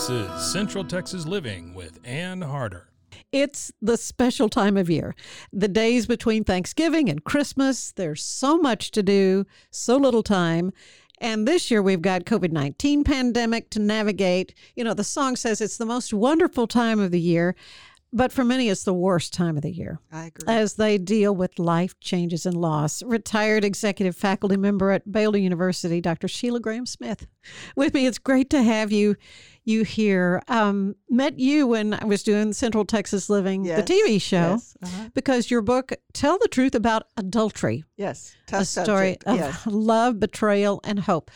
This is Central Texas Living with Ann Harder. It's the special time of year. The days between Thanksgiving and Christmas, there's so much to do, so little time. And this year we've got COVID-19 pandemic to navigate. You know, the song says it's the most wonderful time of the year, but for many it's the worst time of the year. I agree. As they deal with life changes and loss. Retired executive faculty member at Baylor University, Dr. Sheila Graham Smith. With me, it's great to have you you here. Um, met you when I was doing Central Texas Living, Yes, the TV show, yes, uh-huh. because your book, Tell the Truth About Adultery, Yes, tough a story subject. of yes. love, betrayal, and hope.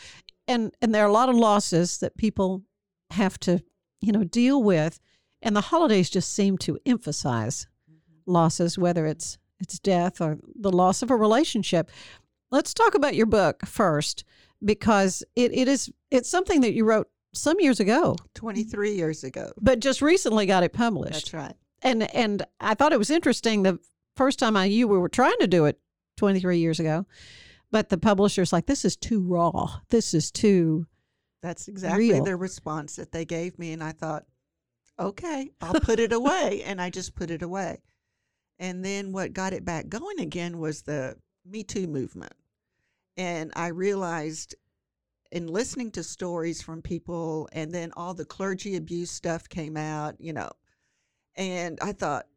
And and there are a lot of losses that people have to, you know, deal with. And the holidays just seem to emphasize Mm-hmm. losses, whether it's it's death or the loss of a relationship. Let's talk about your book first, because it, it is it's something that you wrote some years ago, 23 years ago. but just recently got it published. That's right. And and I thought it was interesting the first time I knew we were trying to do it 23 years ago, but the publisher's like, this is too raw. This is too That's exactly Real. the response that they gave me. And I thought, okay, I'll put it away. And I just put it away. And then what got it back going again was the Me Too movement. And I realized in listening to stories from people, and then all the clergy abuse stuff came out, you know, and I thought,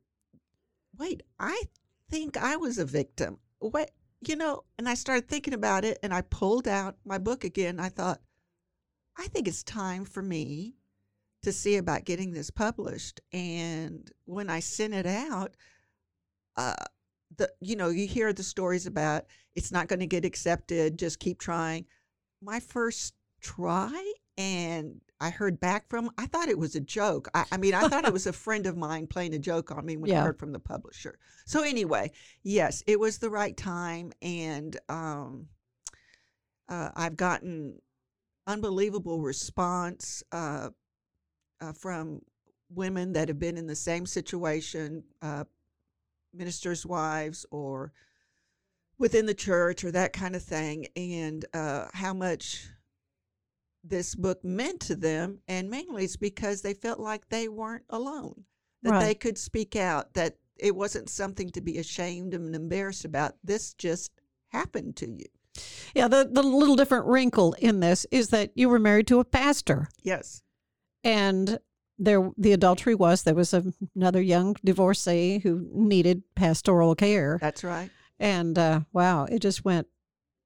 wait, I think I was a victim. What, you know, and I started thinking about it and I pulled out my book again. I thought, I think it's time for me to see about getting this published. And when I sent it out, uh, the you know you hear the stories about it's not going to get accepted. Just keep trying. My first try, and I heard back from. I thought it was a joke. I, I mean, I thought it was a friend of mine playing a joke on me when Yeah. I heard from the publisher. So anyway, yes, it was the right time, and um, uh, I've gotten unbelievable response uh, uh, from women that have been in the same situation, uh, ministers' wives, or within the church, or that kind of thing, and uh, how much this book meant to them. And mainly it's because they felt like they weren't alone, that Right. they could speak out, that it wasn't something to be ashamed and embarrassed about. This just happened to you. Yeah, the, the little different wrinkle in this is that you were married to a pastor, Yes. And there the adultery was there was a, another young divorcee who needed pastoral care, That's right. and uh, wow, it just went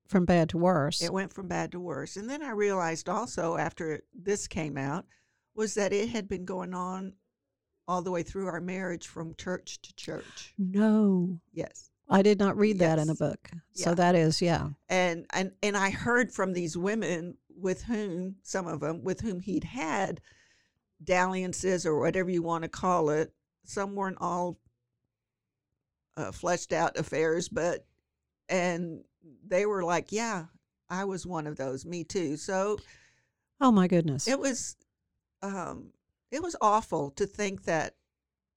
from bad to worse. It went from bad to worse. And then I realized also after this came out was that it had been going on all the way through our marriage from church to church. no, Yes. I did not read that in a Yes. book. So that is, yeah, And and and I heard from these women with whom some of them with whom he'd had dalliances or whatever you want to call it. Some weren't all uh, fleshed out affairs, but and they were like, "Yeah, I was one of those. Me too." So oh my goodness, it was um it was awful to think that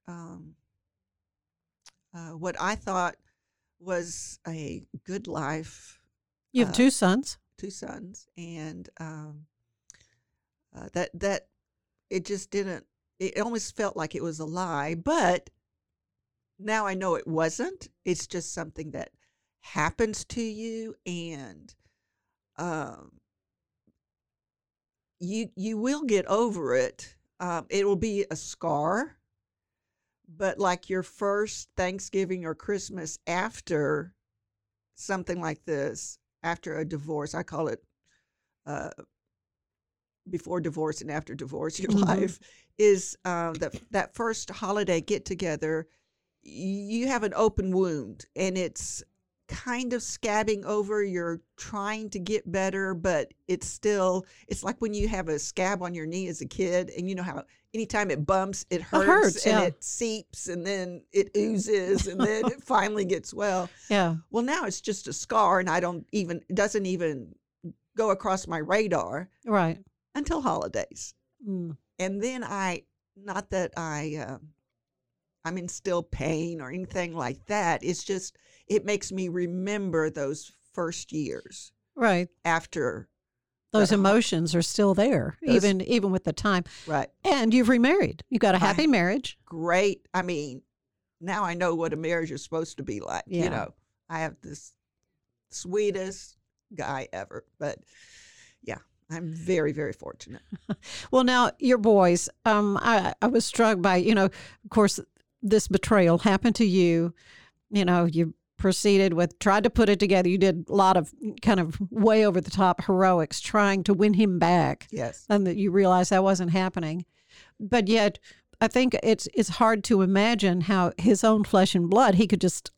um uh, what I thought was a good life you have uh, two sons. two sons and um uh, that that it just didn't. It almost felt like it was a lie, but now I know it wasn't. It's just something that happens to you, and um, you you will get over it. Um, it will be a scar, but like your first Thanksgiving or Christmas after something like this, after a divorce, I call it uh, before divorce and after divorce, your Mhm. life is uh, that that first holiday get together. You have an open wound, and it's kind of scabbing over. You're trying to get better, but it's still. It's like when you have a scab on your knee as a kid, and you know how anytime it bumps, it hurts, hurts, and yeah. it seeps, and then it oozes, and then it finally gets well. Yeah. Well, now it's just a scar, and I don't even it doesn't even go across my radar Right. Until holidays. Mm. And then I, not that I, uh, I'm in still pain or anything like that. It's just it makes me remember those first years Right. after. Those emotions are still there, Those- even even with the time. Right, And you've remarried. You got a happy marriage. great. I mean, now I know what a marriage is supposed to be like. Yeah. You know, I have this sweetest guy ever, but I'm very very fortunate. Well, now your boys. Um, I I was struck by you know, of course, this betrayal happened to you. You know, you proceeded with tried to put it together. You did a lot of kind of way over the top heroics trying to win him back, Yes. and that you realized that wasn't happening. But yet, I think it's it's hard to imagine how his own flesh and blood he could just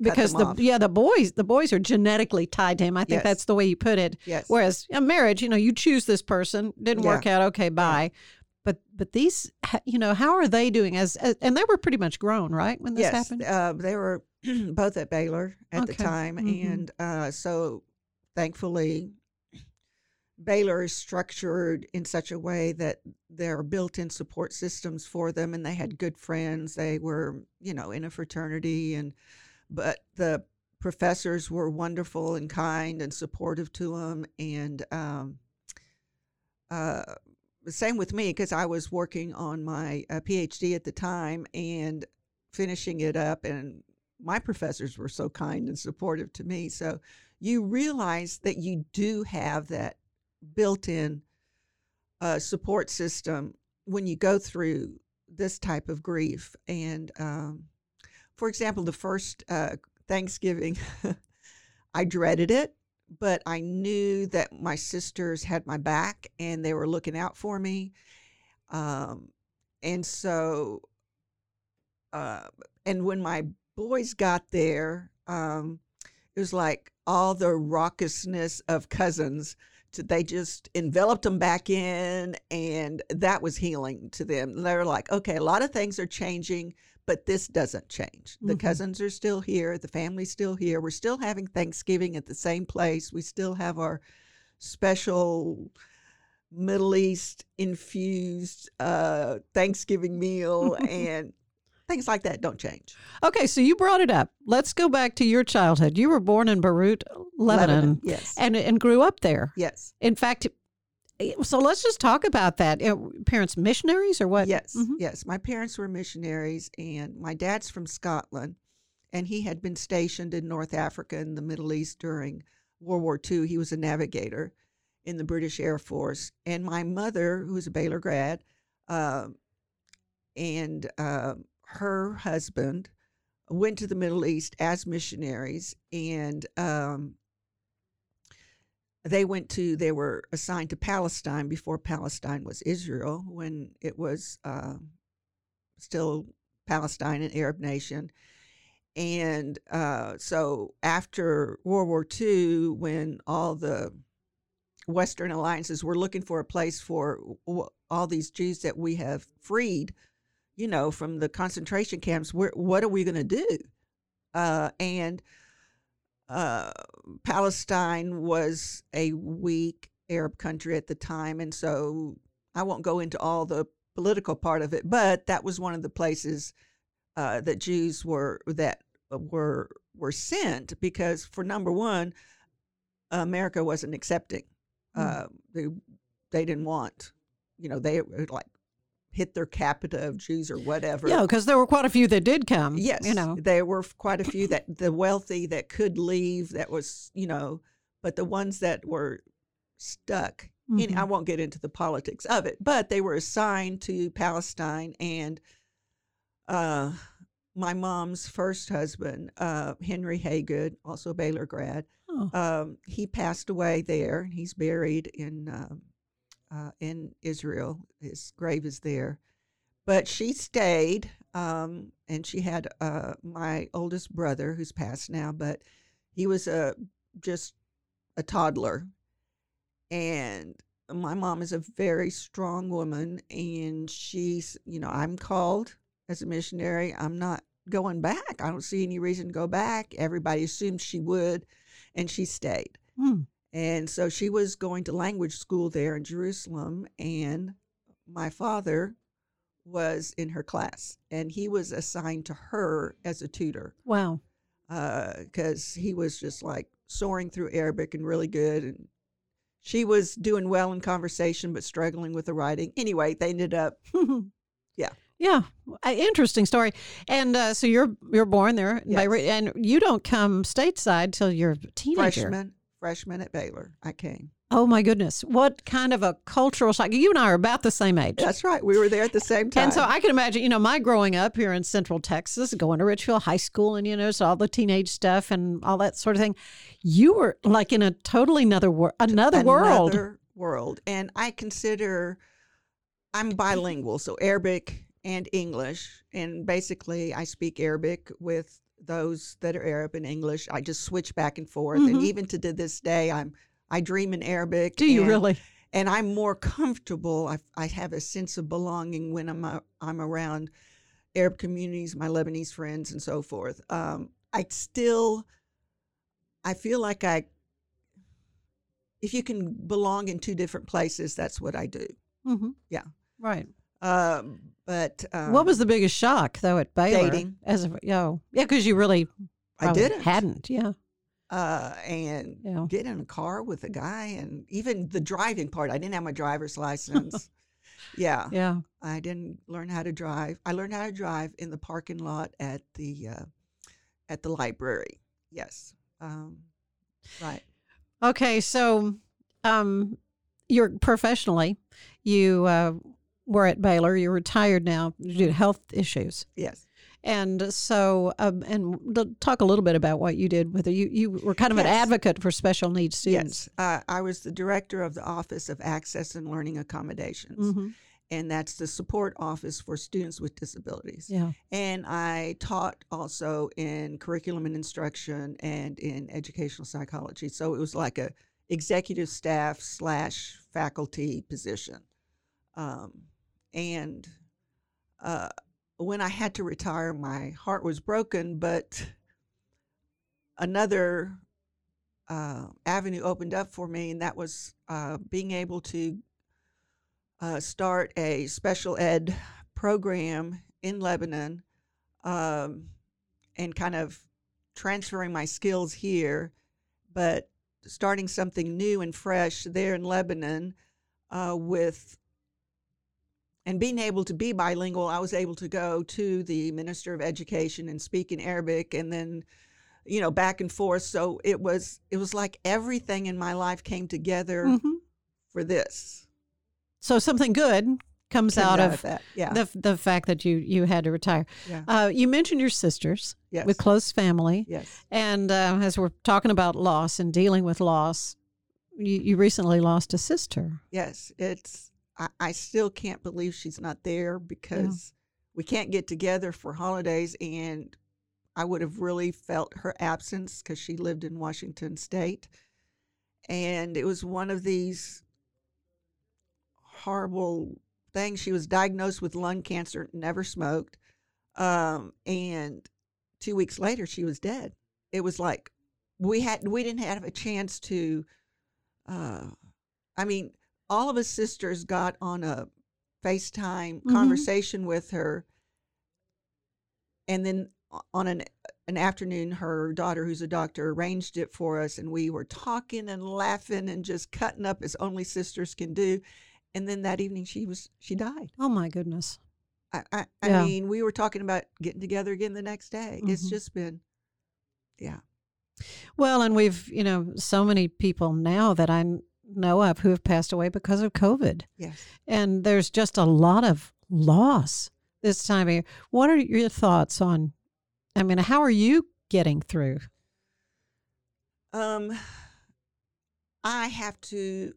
because the off. yeah the boys the boys are genetically tied to him. I think Yes. that's the way you put it. Yes. Whereas a marriage, you know, you choose this person, didn't Yeah. work out, okay, bye. But but these, you know, how are they doing? As, as and they were pretty much grown, right, when this yes, happened. Uh, they were both at Baylor at the Okay. time, Mhm. and uh, so thankfully, Baylor is structured in such a way that there are built-in support systems for them, and they had good friends. They were, you know, in a fraternity, and but the professors were wonderful and kind and supportive to them, and um, uh, same with me because I was working on my uh, PhD at the time and finishing it up, and my professors were so kind and supportive to me. So you realize that you do have that built-in uh, support system when you go through this type of grief. And um, for example, the first uh, Thanksgiving, I dreaded it but I knew that my sisters had my back and they were looking out for me. Um, and so, uh, and when my boys got there, um, it was like all the raucousness of cousins. To, they just enveloped them back in, and that was healing to them. They're like, okay, a lot of things are changing, but this doesn't change. The Mhm. cousins are still here, the family's still here. We're still having Thanksgiving at the same place. We still have our special Middle East infused uh, Thanksgiving meal, and things like that don't change. Okay, so you brought it up. Let's go back to your childhood. You were born in Beirut, Lebanon, yes, and and grew up there. yes, In fact, so let's just talk about that. Parents missionaries or what? yes, Mhm. yes. My parents were missionaries, and my dad's from Scotland, and he had been stationed in North Africa and the Middle East during World War II. He was a navigator in the British Air Force, and my mother, who was a Baylor grad, um, and um her husband went to the Middle East as missionaries, and um, they went to they were assigned to Palestine before Palestine was Israel when it was um still Palestine, an Arab nation. And uh, so after World War II, when all the Western alliances were looking for a place for all these Jews that we have freed, you know, from the concentration camps, where, what are we going to do? Uh, and uh, Palestine was a weak Arab country at the time, and so I won't go into all the political part of it, but that was one of the places uh, that Jews were that were were sent because, for number one, America wasn't accepting. Uh, they they didn't want, you know, they were like hit their capita of Jews or whatever. Yeah, because there were quite a few that did come. Yes, You know. there were quite a few that the wealthy that could leave. That was, you know, but the ones that were stuck. And Mhm. I won't get into the politics of it, but they were assigned to Palestine, and uh, my mom's first husband, uh, Henry Haygood, also a Baylor grad, Oh. um, he passed away there. He's buried in um, uh, in Israel. His grave is there. But she stayed, um, and she had uh, my oldest brother, who's passed now, but he was a just a toddler. And my mom is a very strong woman, and she's, you know, I'm called as a missionary. I'm not going back. I don't see any reason to go back. Everybody assumed she would, and she stayed. Hmm. And so she was going to language school there in Jerusalem, and my father was in her class, and he was assigned to her as a tutor Wow. because he was just like soaring through Arabic and really good. And she was doing well in conversation, but struggling with the writing. Anyway, they ended up, Yeah. Yeah. Uh, interesting story. And uh, so you're you're born there, Yes. Beirut, and you don't come stateside till you're a teenager. freshman, freshman at Baylor. I came. Oh my goodness! What kind of a cultural shock? You and I are about the same age. That's right. We were there at the same time. And so I can imagine, you know, my growing up here in Central Texas, going to Richfield High School, and you know, so all the teenage stuff and all that sort of thing. You were like in a totally another wor- another, world. Another world. And I consider I'm bilingual, so Arabic and English. And basically, I speak Arabic with those that are Arab and English. I just switch back and forth. And Mhm. even to this day, I'm I dream in Arabic. Do you and- really? And I'm more comfortable. I, I have a sense of belonging when I'm uh, I'm around Arab communities, my Lebanese friends, and so forth. Um, I still, I feel like I, if you can belong in two different places, that's what I do. hmm Yeah. Right. Um, but um, what was the biggest shock though at Baylor? dating. As a yo, yeah, because you really I didn't hadn't. Yeah. uh, and Yeah. get in a car with a guy, and even the driving part. I didn't have my driver's license. yeah, Yeah. I didn't learn how to drive. I learned how to drive in the parking lot at the uh, at the library. Yes, um, right. Okay, so um, you're professionally, you uh, were at Baylor. You're retired now due to health issues, Yes, and so um, and talk a little bit about what you did with it. You you were kind of an advocate for special needs students. yes. Uh, I was the director of the Office of Access and Learning Accommodations, hmm and that's the support office for students with disabilities. Yeah. And I taught also in curriculum and instruction and in educational psychology. So it was like a executive staff slash faculty position. Um, and uh, when I had to retire, my heart was broken, but another uh, avenue opened up for me, and that was uh, being able to uh, start a special ed program in Lebanon um, and kind of transferring my skills here, but starting something new and fresh there in Lebanon uh, with and being able to be bilingual, I was able to go to the Minister of Education and speak in Arabic and then you know back and forth so it was it was like everything in my life came together hmm for this So something good comes out, of that yeah the the fact that you you had to retire. yeah Uh, you mentioned your sisters yes with close family. yes And uh, as we're talking about loss and dealing with loss, you, you recently lost a sister. Yes, it's. I, I still can't believe she's not there because we can't get together for holidays, and I would have really felt her absence because she lived in Washington State, and it was one of these horrible things. She was diagnosed with lung cancer, never smoked, um, and two weeks later she was dead. It was like we had we didn't have a chance to. Uh, I mean, all of us sisters got on a FaceTime Mhm. conversation with her, and then on an an afternoon, her daughter, who's a doctor, arranged it for us, and we were talking and laughing and just cutting up as only sisters can do. and then that evening she was she died. Oh my goodness. I I, I mean, we were talking about getting together again the next day. It's Mhm. just been, yeah, Well, and we've, you know, so many people now that I know of who have passed away because of COVID. yes. And there's just a lot of loss this time of year. What are your thoughts on, I mean, how are you getting through? Um, I have to,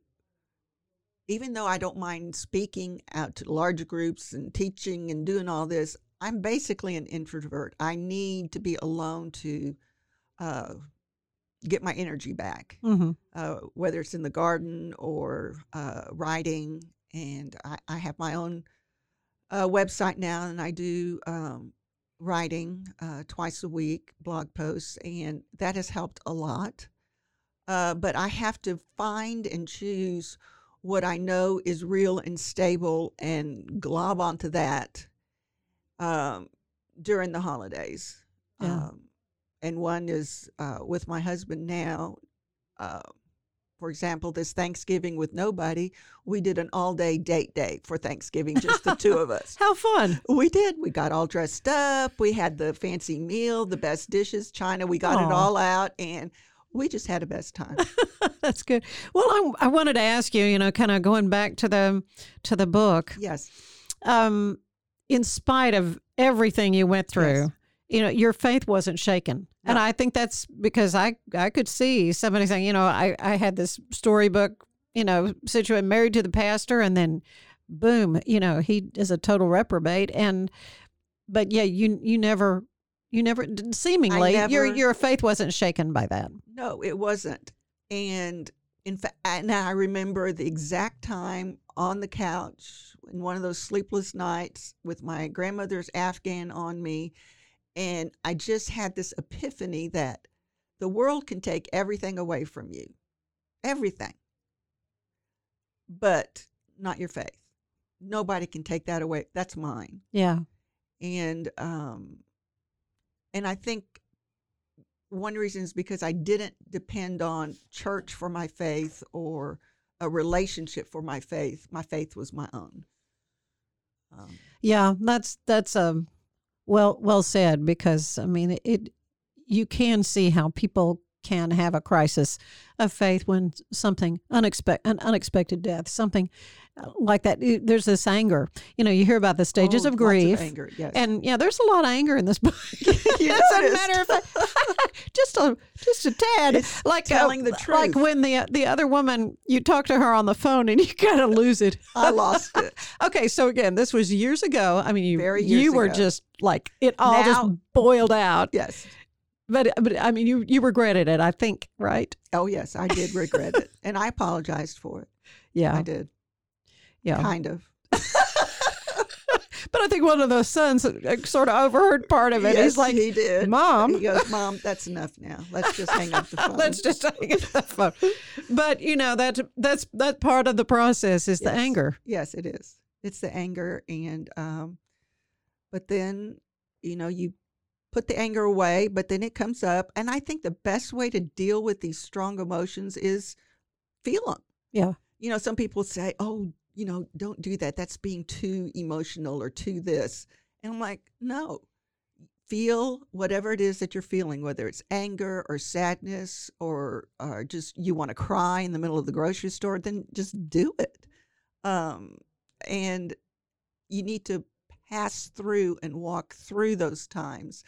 even though I don't mind speaking out to large groups and teaching and doing all this, I'm basically an introvert. I need to be alone to uh, get my energy back, Mm-hmm. uh, whether it's in the garden or uh, writing. And I, I have my own uh, website now, and I do um, writing uh, twice a week, blog posts, and that has helped a lot. Uh, but I have to find and choose what I know is real and stable and glob onto that um, during the holidays. Yeah. Um, and one is uh, with my husband now. Uh, for example, this Thanksgiving with nobody, we did an all day date day for Thanksgiving, just the two of us. How fun. We did. We got all dressed up. We had the fancy meal, the best dishes, China. We got it all out, and we just had the best time. That's good. Well, I, I wanted to ask you, you know, kind of going back to the to the book. yes. Um, in spite of everything you went through, Yes. You know, your faith wasn't shaken. And I think that's because I I could see somebody saying, you know, I I had this storybook, you know, situation married to the pastor, and then boom, you know, he is a total reprobate, and but yeah, you you never. You never, seemingly, your never- your faith wasn't shaken by that. No, it wasn't. And in fact, now I remember the exact time on the couch in one of those sleepless nights with my grandmother's Afghan on me. And I just had this epiphany that the world can take everything away from you, everything, but not your faith. Nobody can take that away. That's mine Yeah, and um and i think one reason is because i didn't depend on church for my faith or a relationship for my faith my faith was my own um, Yeah, that's that's um well well said because I mean it, you can see how people can have a crisis of faith when something unexpected an unexpected death something uh, like that. There's this anger. You know you hear about the stages oh, of grief anger yes. and yeah there's a lot of anger in this book. You as a matter of fact just a just a tad. It's like uh, telling the like when the the other woman you talk to her on the phone and you kind of lose it. I lost it. Okay, so again, this was years ago. I mean, you you were ago. just like it all just boiled out. yes But but I mean, you you regretted it, I think, right? oh yes i did regret it and i apologized for it Yeah, i did yeah. kind of But I think one of the sons uh, sort of overheard part of it. yes, He's like, he did "Mom." he goes mom that's enough now let's just hang up the phone Let's just hang up the phone. But you know that that's that part of the process is the anger. Yes, it is. It's the anger, and um, but then you know you put the anger away, but then it comes up, and I think the best way to deal with these strong emotions is feel them. Yeah. You know, some people say, "Oh, you know, don't do that. That's being too emotional or too this," and I'm like, no. Feel whatever it is that you're feeling, whether it's anger or sadness or uh, just you want to cry in the middle of the grocery store, then just do it um, and you need to pass through and walk through those times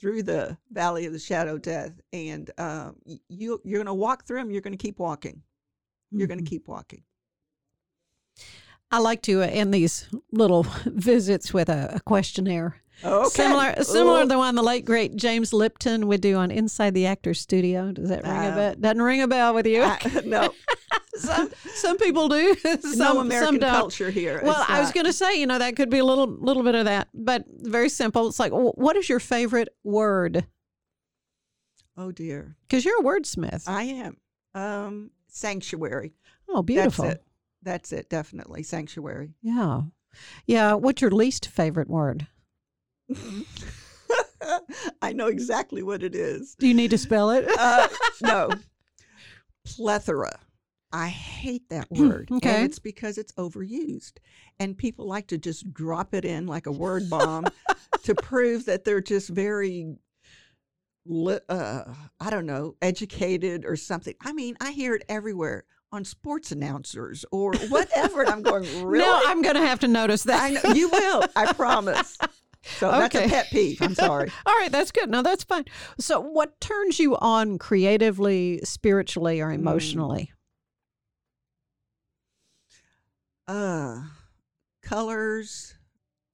through the valley of the shadow of death and y- you you're going to walk through them you're going to keep walking you're going Mhm. to keep walking I like to uh, end these little visits with a, a questionnaire. okay Similar, similar Ooh. to the one the late great James Lipton would do on Inside the Actors Studio. Does that ring a Uh, bell? Doesn't ring a bell with you? I- no some some people do. some, no american some don't. culture here Well, I was going to say, you know, that could be a little little bit of that, but very simple. It's like, what is your favorite word? oh dear Because you're a wordsmith. i am um sanctuary oh, beautiful. that's it that's it definitely sanctuary Yeah, yeah. What's your least favorite word? i know exactly what it is Do you need to spell it? uh, no plethora I hate that word. Okay. And it's because it's overused. And people like to just drop it in like a word bomb to prove that they're just very, uh, I don't know, educated or something. I mean, I hear it everywhere on sports announcers or whatever. and I'm going, really? Now I'm going to have to notice that. Know, you will. I promise. So that's a pet peeve. I'm sorry. All right, that's good. No, that's fine. So, what turns you on creatively, spiritually, or emotionally? Uh colors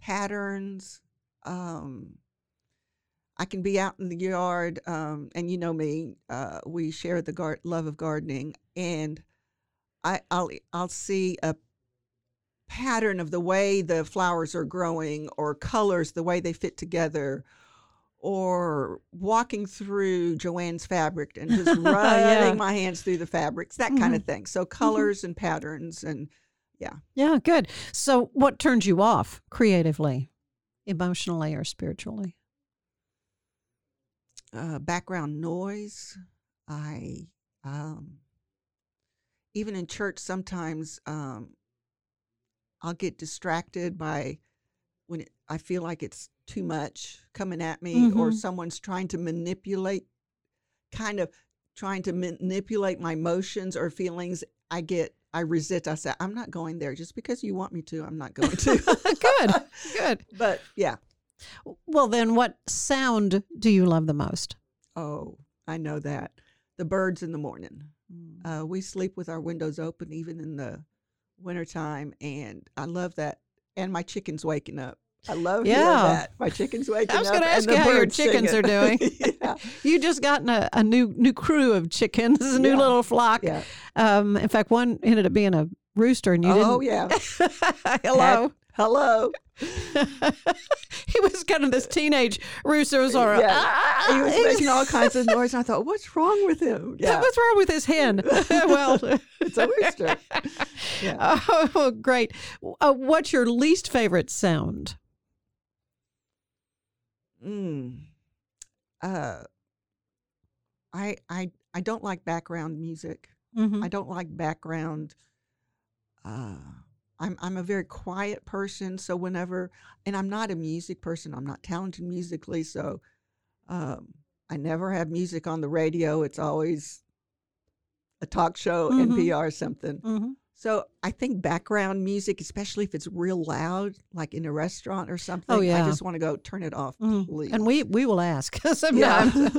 patterns um i can be out in the yard um and you know me uh we share the gar- love of gardening and i i'll i'll see a pattern of the way the flowers are growing or colors the way they fit together or walking through Joanne's fabric and just running Yeah. my hands through the fabrics, that kind of thing. So colors and patterns and Yeah, Yeah, good. So, what turns you off creatively, emotionally, or spiritually? uh, background noise. I um, even in church sometimes um, I'll get distracted by when it, I feel like it's too much coming at me, or Mhm. someone's trying to manipulate, kind of trying to manipulate my emotions or feelings. I get I resist. I say I'm not going there just because you want me to. I'm not going to. good, good. But yeah. Well, then, what sound do you love the most? Oh, I know that. The birds in the morning. Mm. Uh, we sleep with our windows open even in the wintertime, and I love that. And my chicken's waking up. I love Yeah. that. My chicken's waking up. I was up. gonna ask you how your chickens singing. are doing. Yeah. You just gotten a, a new new crew of chickens, a new Yeah. little flock. yeah. Um, in fact, one ended up being a rooster, and you oh, didn't. Oh yeah. Hello. Hello. he was kind of this teenage rooster. Was all right. Yeah. "Ah!" He was making all kinds of noise. And I thought, what's wrong with him? Yeah. What's wrong with his hen? well, It's a rooster. Yeah. Oh, great. Uh, what's your least favorite sound? Mm. Uh, I I I don't like background music. Mhm. I don't like background. Uh, I'm I'm a very quiet person, so whenever and I'm not a music person. I'm not talented musically, so um, I never have music on the radio. It's always a talk show, Mhm. NPR, something. Mhm. So I think background music, especially if it's real loud, like in a restaurant or something, Oh, yeah. I just want to go turn it off, please. And we we will ask Yeah. sometimes.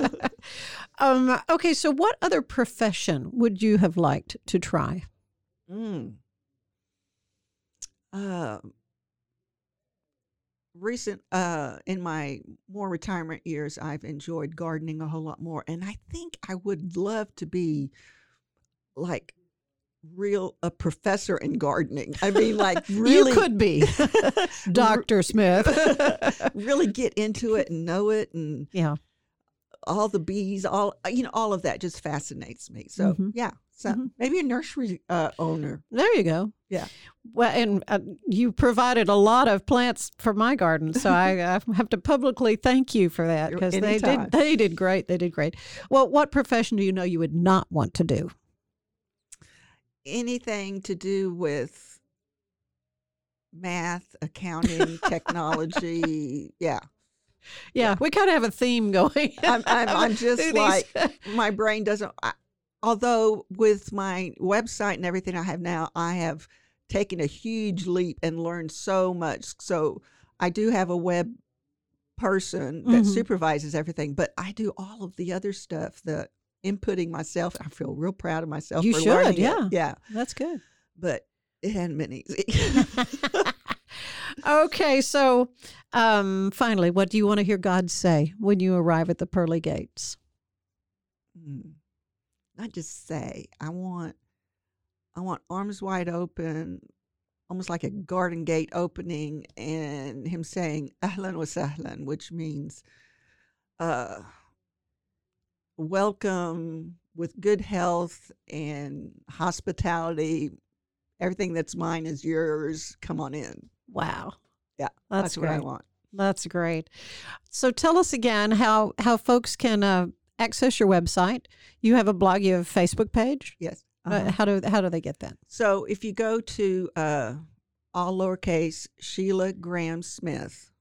um, okay, so what other profession would you have liked to try? Mm. Uh, recent uh in my more retirement years i've enjoyed gardening a whole lot more and i think i would love to be like real a professor in gardening i mean like really You could be Dr. Smith. really get into it and know it and yeah. all the bees all you know all of that just fascinates me so Mhm. yeah so Mhm. maybe a nursery uh, owner There you go. Yeah. Well, and uh, you provided a lot of plants for my garden, so I, I have to publicly thank you for that because they did they did great. They did great. Well, what profession do you know you would not want to do? Anything to do with math, accounting, technology. Yeah. Yeah, we kind of have a theme going. I'm, I'm, I'm just like, my brain doesn't. I, although with my website and everything I have now, I have taken a huge leap and learned so much. So I do have a web person that Mhm. supervises everything, but I do all of the other stuff, the inputting myself. I feel real proud of myself. You for should, learning it. yeah. Yeah. That's good. But it hadn't been easy. okay, so um, finally, what do you want to hear God say when you arrive at the pearly gates? Mm. Not just say. I want I want arms wide open, almost like a garden gate opening, and him saying "Ahlan wa sahlan," which means uh, welcome with good health and hospitality. Everything that's mine is yours. Come on in. Wow. Yeah, That's, That's, what I great. want. That's great. So tell us again how how folks can uh, access your website. You have a blog. You have a Facebook page. Yes, Uh, Uh-huh. how do how do they get that? So if you go to uh, all lowercase Sheila Graham Smith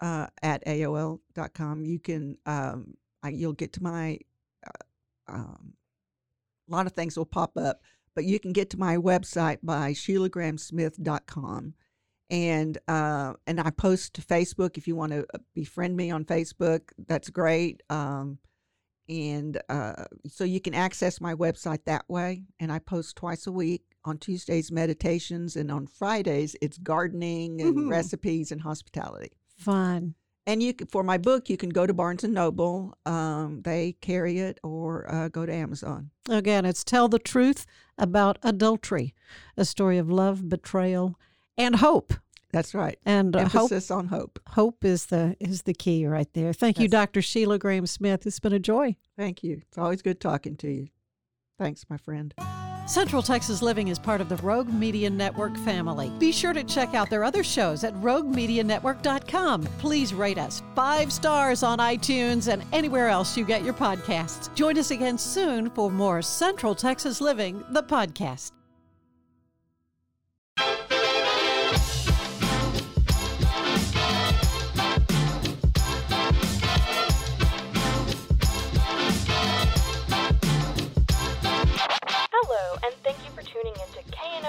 uh, at AOL.com, you can um, I, you'll get to my uh, um, a lot of things will pop up, but you can get to my website by SheilaGrahamSmith.com. And uh, and I post to Facebook if you want to befriend me on Facebook. That's great. Um, and uh, so you can access my website that way. And I post twice a week. On Tuesdays, meditations, and on Fridays, it's gardening and recipes and hospitality. Fun. And you for my book, you can go to Barnes and Noble. Um, they carry it, or uh, go to Amazon. Again, it's Tell the Truth About Adultery, a story of love, betrayal, and hope. That's right. And uh, hope Emphasis on hope. hope is the is the key right there. Thank you, That's- Dr. Sheila Graham Smith. It's been a joy. Thank you. It's always good talking to you. Thanks, my friend. Central Texas Living is part of the Rogue Media Network family. Be sure to check out their other shows at roguemedianetwork.com. Please rate us five stars on iTunes and anywhere else you get your podcasts. Join us again soon for more Central Texas Living, the podcast.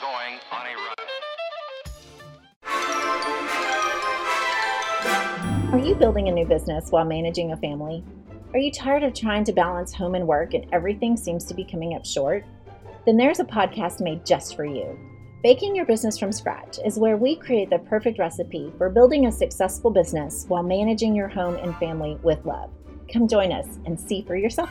Going on a run. Are you building a new business while managing a family? Are you tired of trying to balance home and work and everything seems to be coming up short? Then there's a podcast made just for you. Baking Your Business from Scratch is where we create the perfect recipe for building a successful business while managing your home and family with love. Come join us and see for yourself.